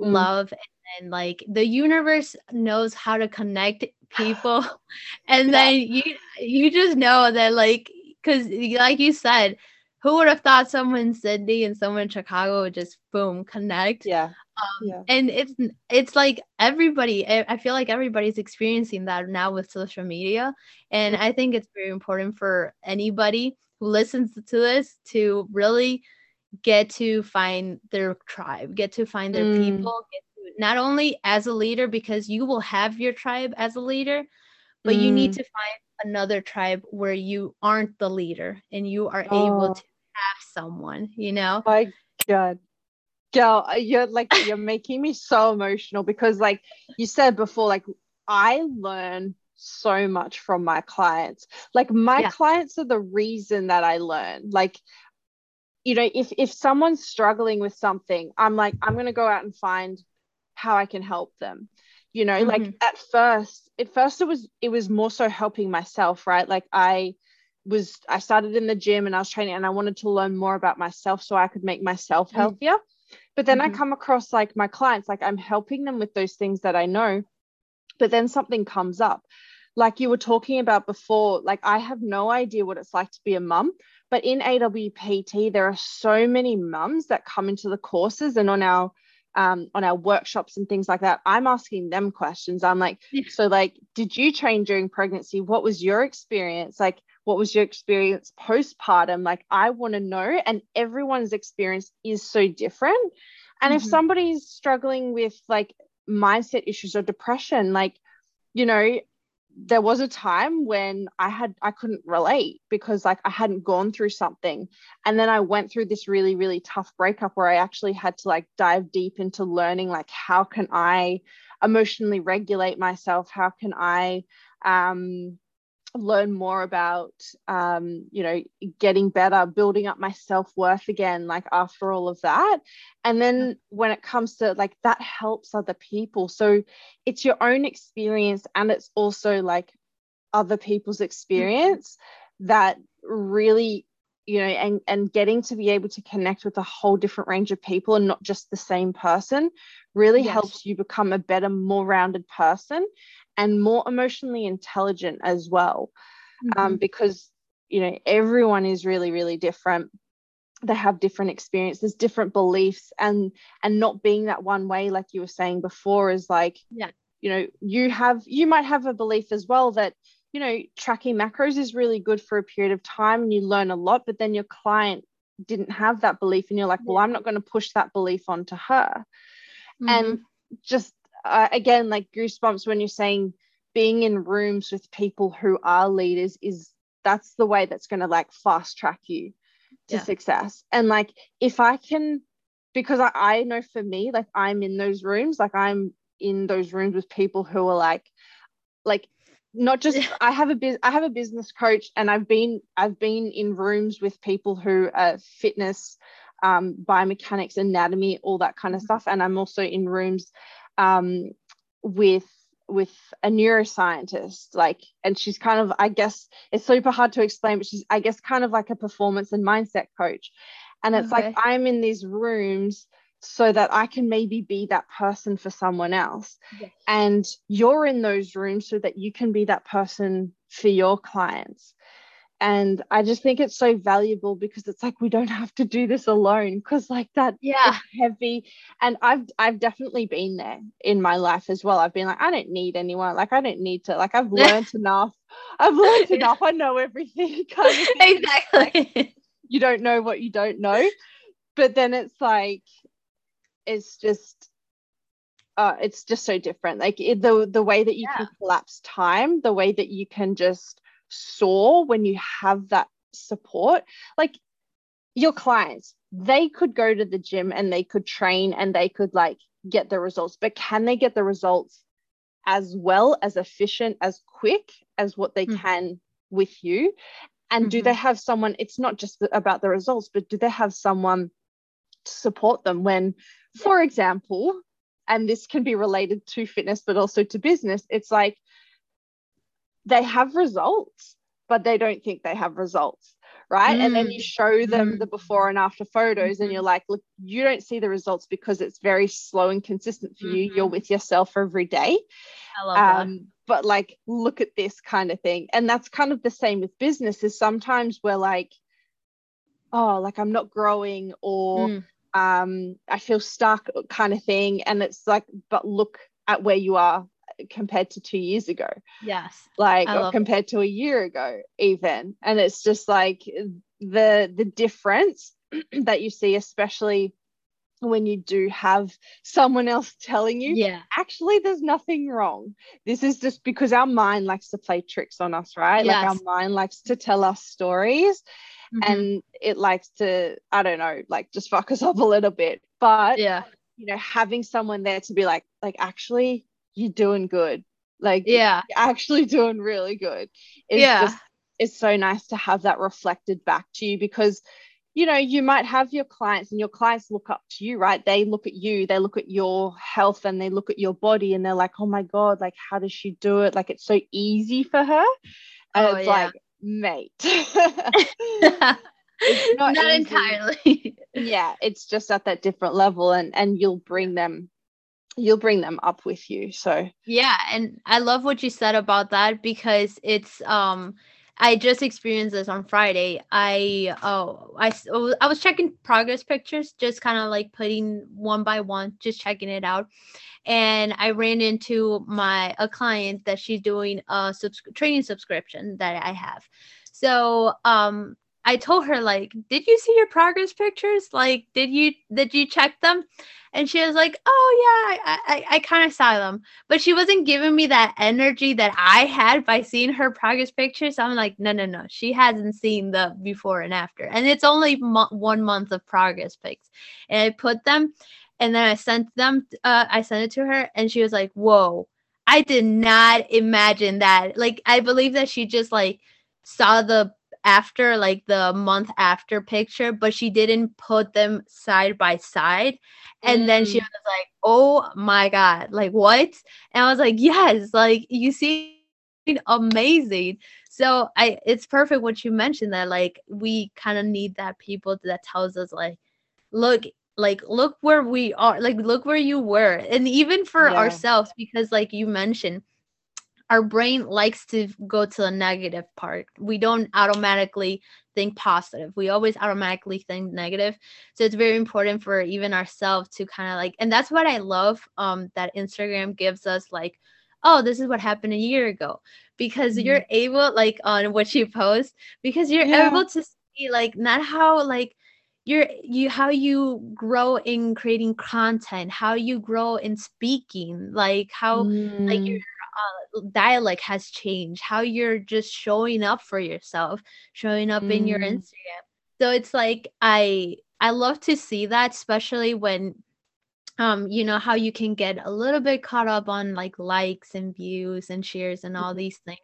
mm. love and like the universe knows how to connect people and yeah. then you you just know that like because like you said who would have thought someone in sydney and someone in chicago would just boom connect yeah um, yeah. and it's it's like everybody i feel like everybody's experiencing that now with social media and i think it's very important for anybody who listens to this to really get to find their tribe get to find their mm. people get not only as a leader because you will have your tribe as a leader but mm. you need mm. to find another tribe where you aren't the leader and you are oh. able to have someone you know my god girl uh, you're like you're making me so emotional because like you said before like i learn so much from my clients like my yeah. clients are the reason that i learn like you know if if someone's struggling with something i'm like i'm going to go out and find how I can help them. You know, mm-hmm. like at first, at first it was it was more so helping myself, right? Like I was I started in the gym and I was training and I wanted to learn more about myself so I could make myself mm-hmm. healthier. But then mm-hmm. I come across like my clients, like I'm helping them with those things that I know, but then something comes up. Like you were talking about before, like I have no idea what it's like to be a mum, but in AWPT, there are so many mums that come into the courses and on our um, on our workshops and things like that, I'm asking them questions. I'm like, yeah. so like, did you train during pregnancy? What was your experience? Like, what was your experience postpartum? Like, I want to know. And everyone's experience is so different. And mm-hmm. if somebody's struggling with like mindset issues or depression, like, you know, there was a time when I had I couldn't relate because like I hadn't gone through something and then I went through this really really tough breakup where I actually had to like dive deep into learning like how can I emotionally regulate myself how can I um learn more about um, you know getting better building up my self-worth again like after all of that. And then when it comes to like that helps other people. So it's your own experience and it's also like other people's mm-hmm. experience that really you know and and getting to be able to connect with a whole different range of people and not just the same person really yes. helps you become a better more rounded person and more emotionally intelligent as well um, mm-hmm. um, because you know everyone is really really different they have different experiences different beliefs and and not being that one way like you were saying before is like yeah you know you have you might have a belief as well that you know tracking macros is really good for a period of time and you learn a lot but then your client didn't have that belief and you're like well i'm not going to push that belief onto her mm-hmm. and just uh, again like goosebumps when you're saying being in rooms with people who are leaders is that's the way that's going to like fast track you to yeah. success and like if i can because I, I know for me like i'm in those rooms like i'm in those rooms with people who are like like not just i have a biz i have a business coach and i've been i've been in rooms with people who are fitness um, biomechanics anatomy all that kind of mm-hmm. stuff and i'm also in rooms um, with with a neuroscientist like and she's kind of i guess it's super hard to explain but she's i guess kind of like a performance and mindset coach and it's okay. like i'm in these rooms so that i can maybe be that person for someone else. Yes. and you're in those rooms so that you can be that person for your clients. And i just think it's so valuable because it's like we don't have to do this alone because like that yeah. heavy. And i've i've definitely been there in my life as well. I've been like i don't need anyone. Like i don't need to like i've learned enough. I've learned enough. I know everything kind of exactly. Like, you don't know what you don't know. But then it's like it's just uh, it's just so different like it, the the way that you yeah. can collapse time the way that you can just soar when you have that support. Like your clients, they could go to the gym and they could train and they could like get the results, but can they get the results as well, as efficient, as quick as what they mm-hmm. can with you? And mm-hmm. do they have someone? It's not just about the results, but do they have someone support them when, for example, and this can be related to fitness, but also to business, it's like they have results, but they don't think they have results. Right. Mm. And then you mm. show them mm. the before and after photos, mm-hmm. and you're like, look, you don't see the results because it's very slow and consistent for mm-hmm. you. You're mm-hmm. with yourself every day. I love um, that. But like, look at this kind of thing. And that's kind of the same with business, is sometimes we're like, oh, like I'm not growing or mm. um, I feel stuck kind of thing. And it's like, but look at where you are compared to two years ago. Yes. Like compared to a year ago, even. And it's just like the the difference that you see, especially when you do have someone else telling you, yeah, actually, there's nothing wrong. This is just because our mind likes to play tricks on us, right? Yes. Like our mind likes to tell us stories mm-hmm. and it likes to, I don't know, like just fuck us up a little bit. But yeah, you know, having someone there to be like, like, actually, you're doing good. Like, yeah, actually doing really good. It's yeah. just, it's so nice to have that reflected back to you because you know, you might have your clients and your clients look up to you, right? They look at you, they look at your health and they look at your body and they're like, oh my God, like, how does she do it? Like, it's so easy for her. And oh, it's yeah. like, mate. it's not, not entirely. yeah, it's just at that different level and and you'll bring them you'll bring them up with you. So Yeah, and I love what you said about that because it's um I just experienced this on Friday. I oh I oh, I was checking progress pictures, just kind of like putting one by one, just checking it out. And I ran into my a client that she's doing a subs- training subscription that I have. So um I told her like, "Did you see your progress pictures? Like, did you did you check them?" And she was like, "Oh yeah, I I, I kind of saw them," but she wasn't giving me that energy that I had by seeing her progress pictures. So I'm like, "No, no, no, she hasn't seen the before and after." And it's only mo- one month of progress pics, and I put them, and then I sent them. Uh, I sent it to her, and she was like, "Whoa." I did not imagine that. Like, I believe that she just like saw the after like the month after picture but she didn't put them side by side and mm. then she mm. was like oh my god like what and i was like yes like you see amazing so i it's perfect what you mentioned that like we kind of need that people that tells us like look like look where we are like look where you were and even for yeah. ourselves because like you mentioned our brain likes to go to the negative part. We don't automatically think positive. We always automatically think negative. So it's very important for even ourselves to kind of like and that's what I love um that Instagram gives us like oh this is what happened a year ago because mm-hmm. you're able like on what you post because you're yeah. able to see like not how like you're you how you grow in creating content how you grow in speaking like how mm. like your uh, dialect has changed, how you're just showing up for yourself, showing up mm. in your mm. Instagram. So it's like I I love to see that, especially when um you know how you can get a little bit caught up on like likes and views and shares and all mm-hmm. these things.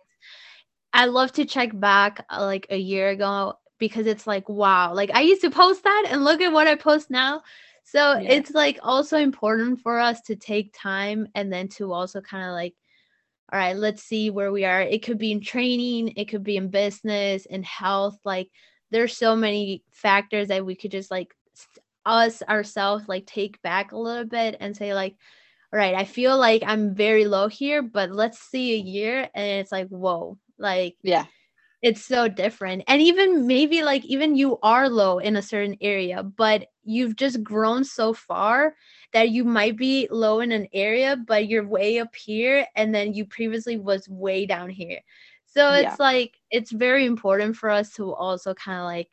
I love to check back uh, like a year ago because it's like wow, like I used to post that and look at what I post now. So yeah. it's like also important for us to take time and then to also kind of like all right, let's see where we are. It could be in training, it could be in business, in health. Like there's so many factors that we could just like us ourselves like take back a little bit and say like all right i feel like i'm very low here but let's see a year and it's like whoa like yeah it's so different and even maybe like even you are low in a certain area but you've just grown so far that you might be low in an area, but you're way up here, and then you previously was way down here. So it's yeah. like it's very important for us to also kind of like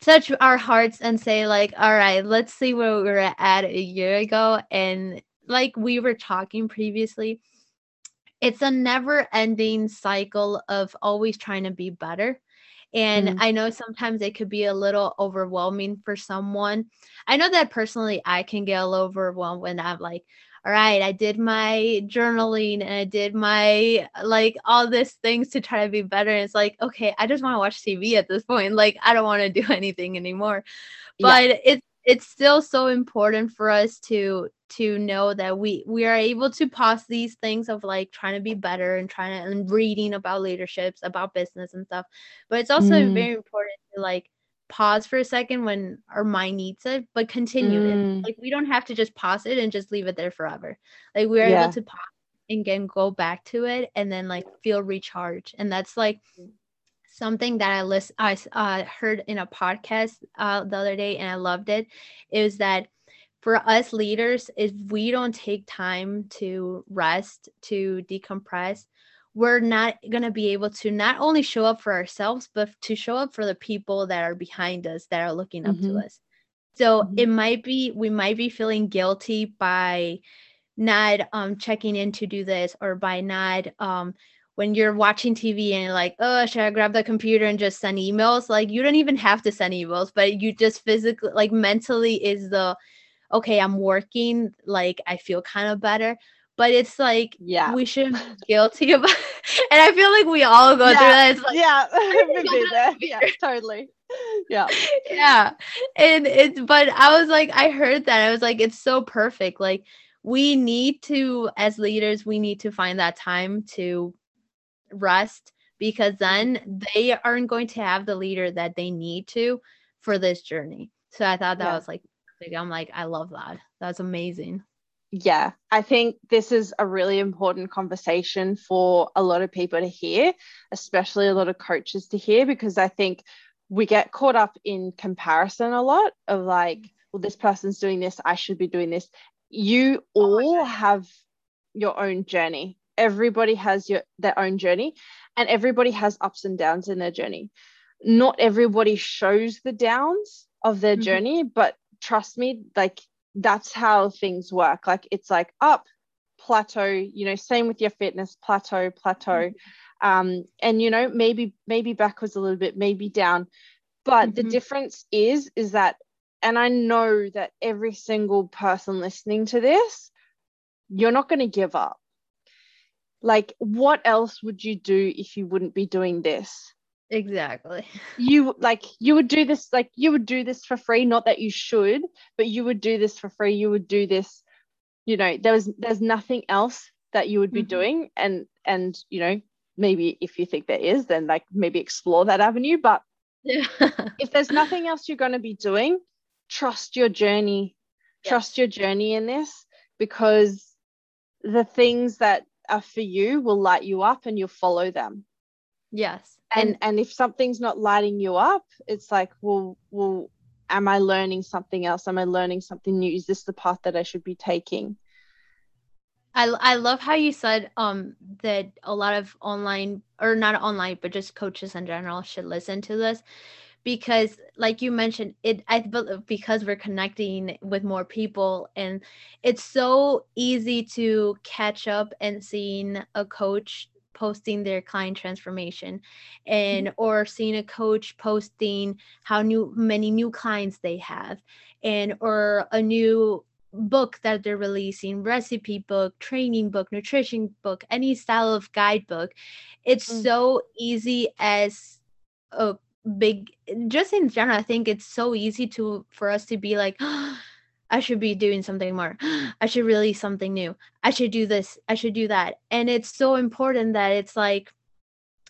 touch our hearts and say like, all right, let's see where we were at a year ago, and like we were talking previously, it's a never-ending cycle of always trying to be better and mm-hmm. I know sometimes it could be a little overwhelming for someone. I know that personally, I can get a little overwhelmed when I'm like, all right, I did my journaling and I did my like all these things to try to be better. And it's like, okay, I just want to watch TV at this point. Like, I don't want to do anything anymore. But yeah. it's it's still so important for us to to know that we we are able to pause these things of like trying to be better and trying to and reading about leaderships about business and stuff but it's also mm. very important to like pause for a second when our mind needs it but continue mm. it like we don't have to just pause it and just leave it there forever like we're yeah. able to pause and again go back to it and then like feel recharged and that's like something that I list I uh, heard in a podcast uh, the other day and I loved it is that for us leaders if we don't take time to rest to decompress we're not going to be able to not only show up for ourselves but to show up for the people that are behind us that are looking up mm-hmm. to us so mm-hmm. it might be we might be feeling guilty by not um checking in to do this or by not um when you're watching TV and you're like, oh, should I grab the computer and just send emails? Like you don't even have to send emails, but you just physically like mentally is the okay, I'm working, like I feel kind of better. But it's like yeah, we should be guilty about and I feel like we all go yeah. through that. It's like yeah, yeah, totally. yeah. Yeah. And it's but I was like, I heard that. I was like, it's so perfect. Like we need to, as leaders, we need to find that time to rest because then they aren't going to have the leader that they need to for this journey. So I thought that yeah. was like I'm like, I love that. That's amazing. Yeah, I think this is a really important conversation for a lot of people to hear, especially a lot of coaches to hear, because I think we get caught up in comparison a lot of like, well, this person's doing this, I should be doing this. You oh all have your own journey. Everybody has your their own journey, and everybody has ups and downs in their journey. Not everybody shows the downs of their mm-hmm. journey, but trust me, like that's how things work. Like it's like up, plateau, you know, same with your fitness, plateau, plateau. Mm-hmm. Um, and you know, maybe maybe backwards a little bit, maybe down. But mm-hmm. the difference is, is that, and I know that every single person listening to this, you're not going to give up. Like, what else would you do if you wouldn't be doing this? Exactly. You like you would do this like you would do this for free, not that you should, but you would do this for free. You would do this, you know, there was there's nothing else that you would be mm-hmm. doing and and you know, maybe if you think there is, then like maybe explore that avenue, but yeah. if there's nothing else you're going to be doing, trust your journey. Trust your journey in this because the things that are for you will light you up and you'll follow them. Yes. And and if something's not lighting you up it's like well well am i learning something else? Am i learning something new? Is this the path that i should be taking? I, I love how you said um that a lot of online or not online but just coaches in general should listen to this because like you mentioned it i because we're connecting with more people and it's so easy to catch up and seeing a coach posting their client transformation and mm-hmm. or seeing a coach posting how new many new clients they have and or a new book that they're releasing recipe book training book nutrition book any style of guidebook it's mm. so easy as a big just in general i think it's so easy to for us to be like oh, I should be doing something more. I should release something new. I should do this. I should do that. And it's so important that it's like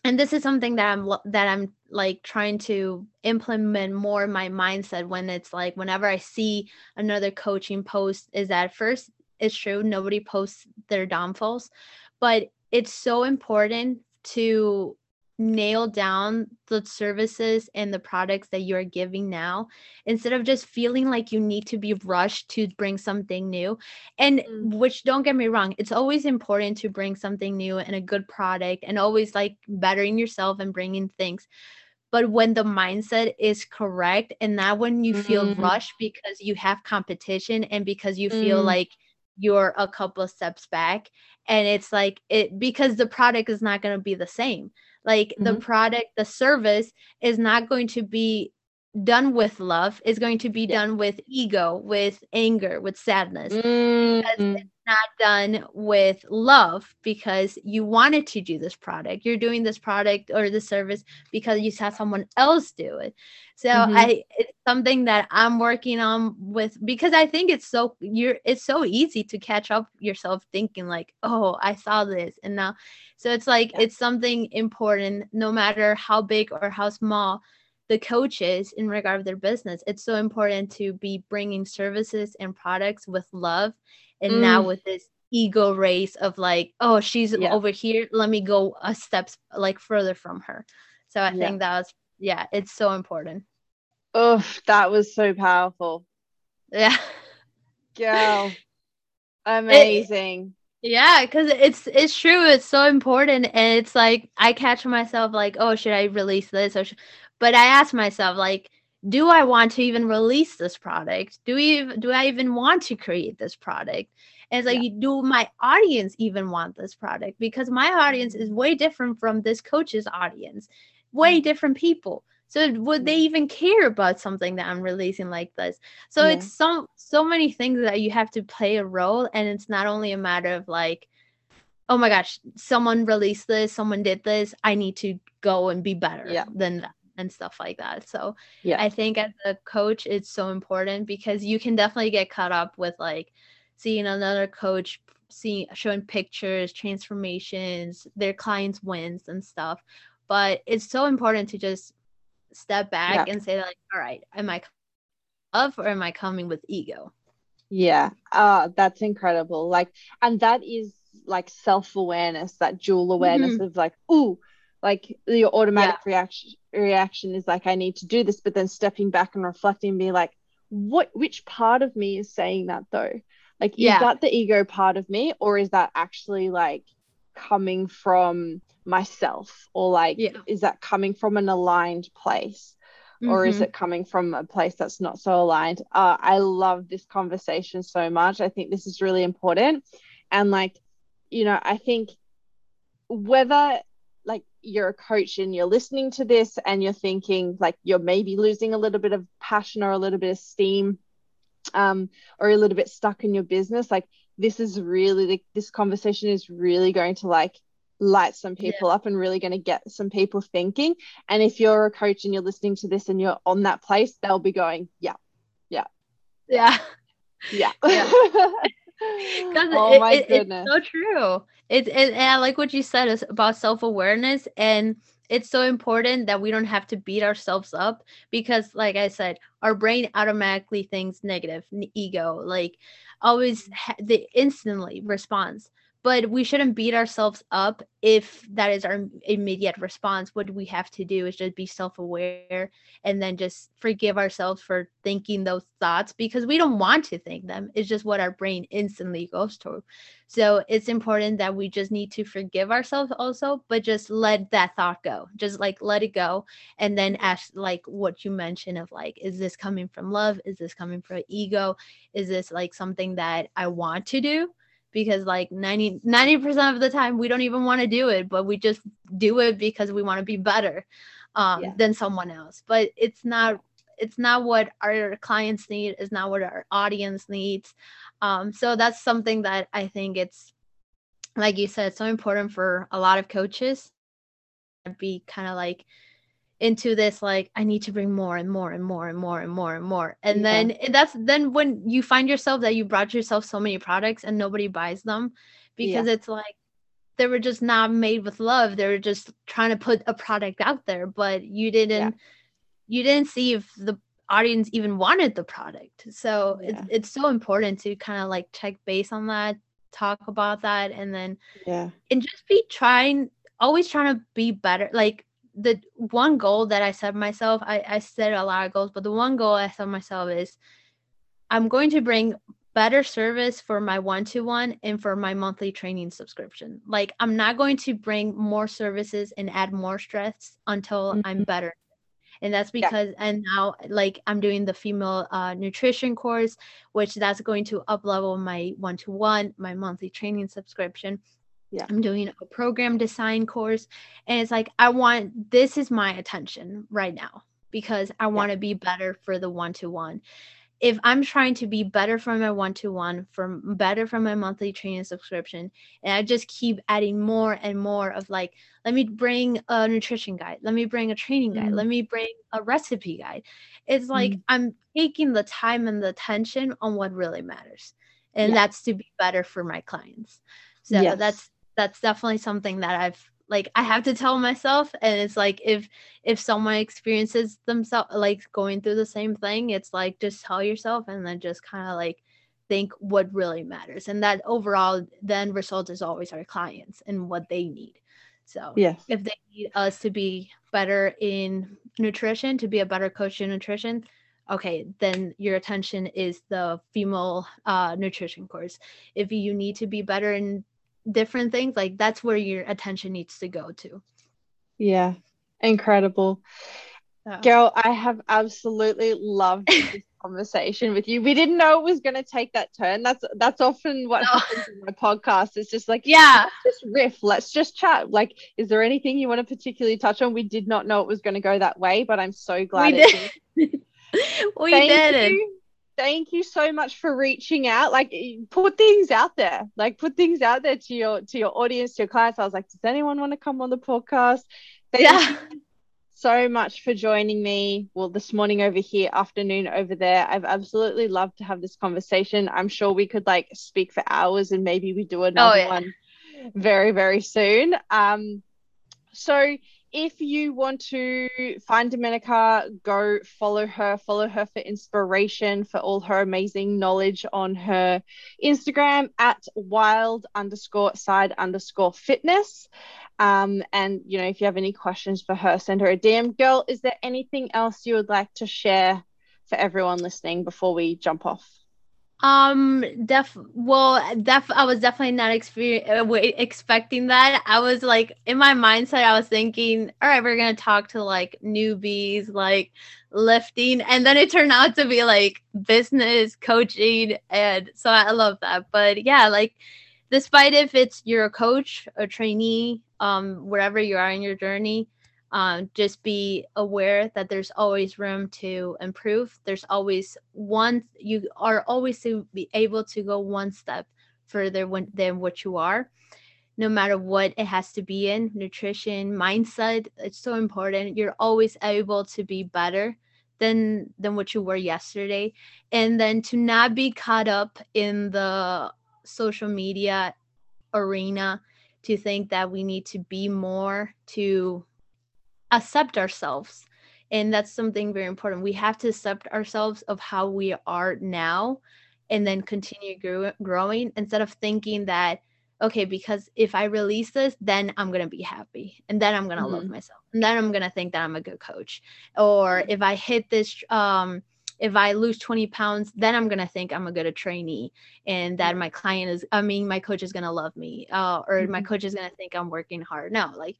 and this is something that I'm that I'm like trying to implement more my mindset when it's like whenever I see another coaching post is that first it's true nobody posts their downfalls, but it's so important to nail down the services and the products that you're giving now instead of just feeling like you need to be rushed to bring something new and mm. which don't get me wrong it's always important to bring something new and a good product and always like bettering yourself and bringing things but when the mindset is correct and not when you feel mm. rushed because you have competition and because you feel mm. like you're a couple of steps back and it's like it because the product is not going to be the same like mm-hmm. the product the service is not going to be done with love is going to be yeah. done with ego with anger with sadness mm-hmm. Not done with love because you wanted to do this product you're doing this product or the service because you saw someone else do it so mm-hmm. i it's something that i'm working on with because i think it's so you're it's so easy to catch up yourself thinking like oh i saw this and now so it's like yeah. it's something important no matter how big or how small the coaches in regard to their business it's so important to be bringing services and products with love and mm. now with this ego race of like oh she's yeah. over here let me go a steps like further from her so i yeah. think that was yeah it's so important oh that was so powerful yeah girl amazing it, yeah because it's it's true it's so important and it's like i catch myself like oh should i release this or but I ask myself, like, do I want to even release this product? Do we do I even want to create this product? And it's like, yeah. do my audience even want this product? Because my audience is way different from this coach's audience, way mm-hmm. different people. So would they even care about something that I'm releasing like this? So yeah. it's so so many things that you have to play a role, and it's not only a matter of like, oh my gosh, someone released this, someone did this, I need to go and be better yeah. than that and stuff like that. So yeah. I think as a coach, it's so important because you can definitely get caught up with like seeing another coach seeing showing pictures, transformations, their clients' wins and stuff. But it's so important to just step back yeah. and say like, all right, am I love or am I coming with ego? Yeah, uh, that's incredible. Like, and that is like self awareness, that dual awareness mm-hmm. of like, ooh, like your automatic yeah. reaction reaction is like, I need to do this, but then stepping back and reflecting, and be like, what, which part of me is saying that though? Like, yeah. is that the ego part of me, or is that actually like coming from myself, or like, yeah. is that coming from an aligned place? mm-hmm. or is mm-hmm. it coming from a place that's not so aligned uh, i love this conversation so much i think this is really important and like you know i think whether you're a coach and you're listening to this and you're thinking like you're maybe losing a little bit of passion or a little bit of steam um, or a little bit stuck in your business like this is really like, this conversation is really going to like light some people yeah. up and really going to get some people thinking. And if you're a coach and you're listening to this and you're on that place, they'll be going, yeah, yeah, yeah, yeah. yeah. oh it, my it, goodness, it's so true. It's it, and I like what you said is about self awareness and it's so important that we don't have to beat ourselves up because like i said our brain automatically thinks negative ego like always mm. ha- the instantly responds but we shouldn't beat ourselves up if that is our immediate response. What we have to do is just be self-aware and then just forgive ourselves for thinking those thoughts because we don't want to think them. It's just what our brain instantly goes to. So it's important that we just need to forgive ourselves also but just let that thought go. Just like let it go and then ask like what you mentioned of like is this coming from love? Is this coming from ego? Is this like something that i want to do because like 90 90% of the time we don't even want to do it but we just do it because we want to be better um, yeah. than someone else. But it's not it's not what our clients need it's not what our audience needs. Um, so that's something that i think it's like you said so important for a lot of coaches. To be kind of like into this like i need to bring more and more and more and more and more and more and yeah. then that's then when you find yourself that you brought yourself so many products and nobody buys them because yeah. it's like they were just not made with love they were just trying to put a product out there but you didn't yeah. you didn't see if the audience even wanted the product so it's, it's so important to kind of like check base on that talk about that and then yeah and just be trying always trying to be better like the one goal that I set myself, I, I set a lot of goals, but the one goal I set myself is I'm going to bring better service for my one-to-one and for my monthly training subscription. Like I'm not going to bring more services and add more stress until mm-hmm. I'm better. And that's because yeah. and now like I'm doing the female uh, nutrition course, which that's going to up level my one-to-one, my monthly training subscription yeah. I'm doing a program design course and it's like i want this is my attention right now because i want to be better for the one-to-one. If i'm trying to be better for my one-to-one from better for my monthly training subscription and i just keep adding more and more of like let me bring a nutrition guide let me bring a training guide mm let me bring a recipe guide. It's like mm i'm taking the time and the attention on what really matters and yeah. that's to be better for my clients. So yes. that's that's definitely something that I've like I have to tell myself and it's like if if someone experiences themselves like going through the same thing it's like just tell yourself and then just kind of like think what really matters and that overall then result is always our clients and what they need. So yeah if they need us to be better in nutrition to be a better coach in nutrition okay then your attention is the female uh, nutrition course. If you need to be better in different things like that's where your attention needs to go to. Yeah. Incredible. Yeah. girl i have absolutely loved this conversation with you. We didn't know it was going to take that turn. That's that's often what no. happens in my podcast. It's just like yeah. just riff. Let's just chat. Like is there anything you want to particularly touch on? We did not know it was going to go that way but i'm so glad we did, we did. you thank you so much for reaching out. Like put things out there. Like put things out there to your to your audience, to your clients. I was like, does anyone want to come on the podcast? Thank yeah. so much for joining me. Well, this morning over here, afternoon over there. I've absolutely loved to have this conversation. I'm sure we could like speak for hours and maybe we do another oh, yeah. one very, very soon. Um, so if you want to find Domenica, go follow her, follow her for inspiration, for all her amazing knowledge on her Instagram at wild underscore side underscore fitness. Um, and, you know, if you have any questions for her, send her a DM. Girl, is there anything else you would like to share for everyone listening before we jump off? Um, def well, def I was definitely not exper- uh, expecting that. I was like in my mindset, I was thinking, all right, we're gonna talk to like newbies, like lifting, and then it turned out to be like business coaching, and so I love that. But yeah, like despite if it's you're a coach, a trainee, um, wherever you are in your journey, um, just be aware that there's always room to improve. There's always one you are always to be able to go one step further when, than what you are no matter what it has to be in. Nutrition mindset it's so important. You're always able to be better than than what you were yesterday. And then to not be caught up in the social media arena to think that we need to be more to accept ourselves and that's something very important we have to accept ourselves of how we are now and then continue grow- growing instead of thinking that okay because if i release this then i'm going to be happy and then i'm going to mm-hmm. love myself and then i'm going to think that i'm a good coach or if i hit this um if i lose 20 pounds then i'm going to think i'm a good trainee and that my client is i mean my coach is going to love me uh, or mm-hmm. my coach is going to think i'm working hard no like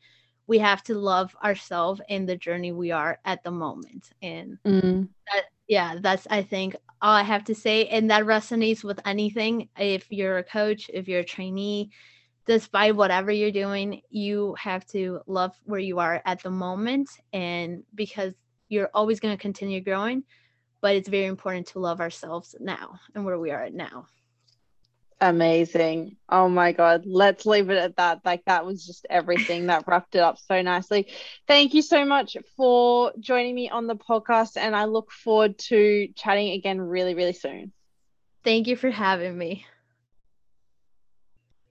we have to love ourselves in the journey we are at the moment. And mm. that, yeah that's i think all i have to say. And that resonates with anything. If you're a coach if you're a trainee despite whatever you're doing you have to love where you are at the moment. And because you're always going to continue growing but it's very important to love ourselves now and where we are at now Amazing. Oh my God. Let's leave it at that. Like, that was just everything that wrapped it up so nicely. Thank you so much for joining me on the podcast. And I look forward to chatting again really, really soon. Thank you for having me.